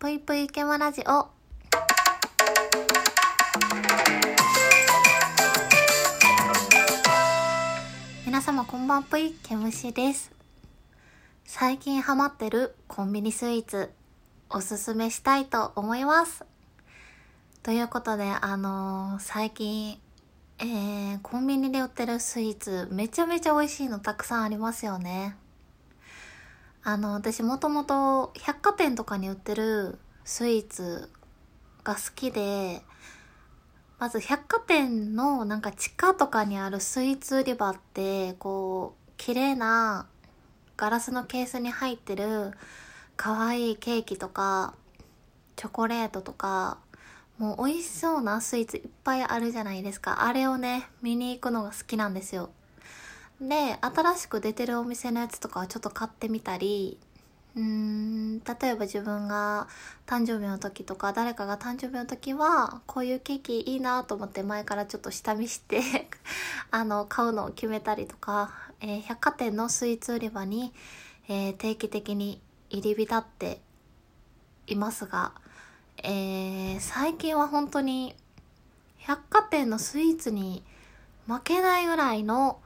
ぷいぷいけまラジオ。皆様こんばんぷい、けむしです。最近ハマってるコンビニスイーツ、おすすめしたいと思います。ということで、あのー最近、えー、コンビニで売ってるスイーツ、めちゃめちゃ美味しいのたくさんありますよね。あの、私もともと百貨店とかに売ってるスイーツが好きで、まず百貨店のなんか地下とかにあるスイーツ売り場って、こう、綺麗なガラスのケースに入ってる可愛いケーキとか、チョコレートとか、もう美味しそうなスイーツいっぱいあるじゃないですか。あれをね、見に行くのが好きなんですよ。で、新しく出てるお店のやつとかはちょっと買ってみたり、うーん、例えば自分が誕生日の時とか、誰かが誕生日の時は、こういうケーキいいなと思って前からちょっと下見して、あの、買うのを決めたりとか、えー百貨店のスイーツ売り場に、えー定期的に入り浸っていますが、えー最近は本当に百貨店のスイーツに負けないぐらいの、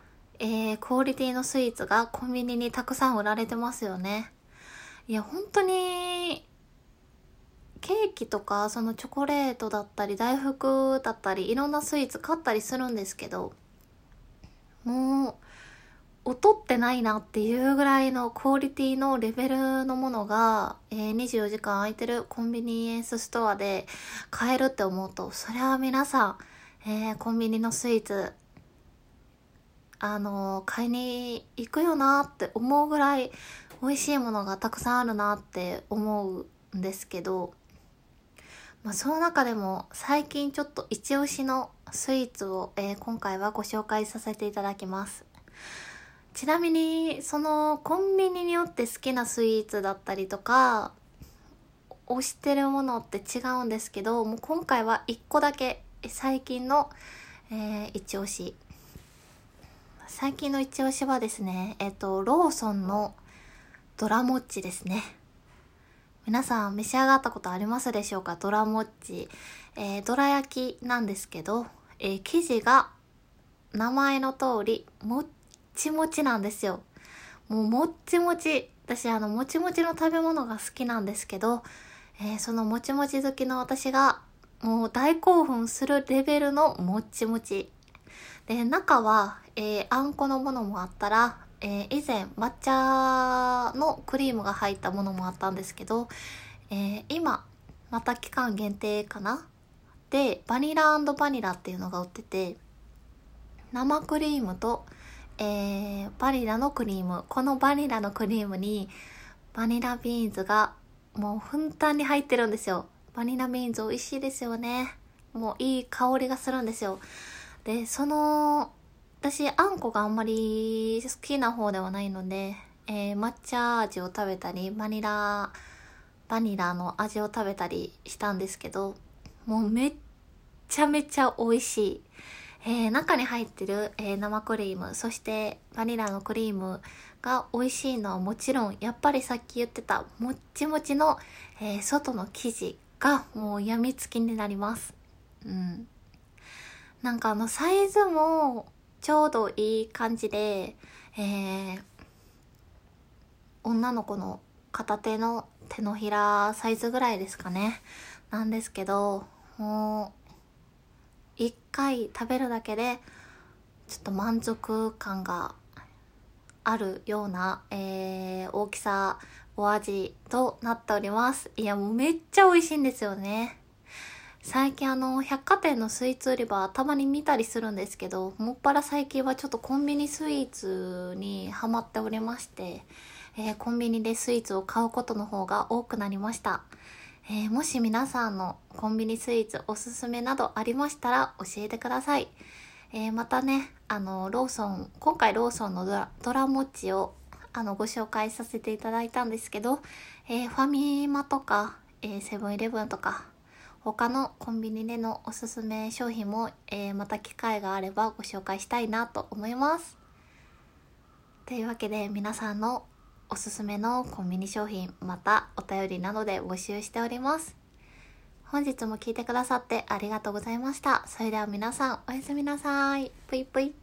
えークオリティのスイーツがコンビニにたくさん売られてますよね。いや、本当に、ケーキとか、そのチョコレートだったり、大福だったり、いろんなスイーツ買ったりするんですけど、もう、劣ってないなっていうぐらいのクオリティのレベルのものが、えー24時間空いてるコンビニエンスストアで買えるって思うと、それは皆さん、えーコンビニのスイーツ、あの買いに行くよなって思うぐらい美味しいものがたくさんあるなって思うんですけど、まあ、その中でも最近ちょっと一押しのスイーツを、えー今回はご紹介させていただきます。ちなみに、そのコンビニによって好きなスイーツだったりとか、推してるものって違うんですけど、もう今回は一個だけ最近の、えー一押し。最近の一押しはですね、えっと、ローソンのドラモッチですね。皆さん召し上がったことありますでしょうか？ドラモッチ。えー、ドラ焼きなんですけど、えー生地が名前の通り、もっちもちなんですよ。もうもっちもち。私あの、もちもちの食べ物が好きなんですけど、えーそのもちもち好きの私が、もう大興奮するレベルのもっちもち。で、中は、えーあんこのものもあったら、えー以前抹茶のクリームが入ったものもあったんですけど、え今、また期間限定かな？で、バニラバニラっていうのが売ってて、生クリームと、えバニラのクリーム。このバニラのクリームに、バニラビーンズがもうふんだんに入ってるんですよ。バニラビーンズ美味しいですよね。もういい香りがするんですよ。で、その、私、あんこがあんまり好きな方ではないので、えー抹茶味を食べたり、バニラ、バニラの味を食べたりしたんですけど、もうめっちゃめちゃ美味しい。えー中に入ってる、えー生クリーム、そしてバニラのクリームが美味しいのはもちろん、やっぱりさっき言ってたもっちもちの、えー外の生地がもう病みつきになります。うん。なんかあのサイズもちょうどいい感じで、えー女の子の片手の手のひらサイズぐらいですかね。なんですけど、もう、一回食べるだけで、ちょっと満足感があるような、えー大きさ、お味となっております。いや、もうめっちゃ美味しいんですよね。最近あの、百貨店のスイーツ売り場たまに見たりするんですけど、もっぱら最近はちょっとコンビニスイーツにハマっておりまして、えーコンビニでスイーツを買うことの方が多くなりました。えーもし皆さんのコンビニスイーツおすすめなどありましたら教えてください。えーまたね、あの、ローソン、今回ローソンのドラドラモッチをあのご紹介させていただいたんですけど、えーファミマとか、えーセブンイレブンとか、他のコンビニでのおすすめ商品も、えーまた機会があればご紹介したいなと思います。というわけで皆さんのおすすめのコンビニ商品、またお便りなどで募集しております。本日も聞いてくださってありがとうございました。それでは皆さん、おやすみなさい。ぷいぷい。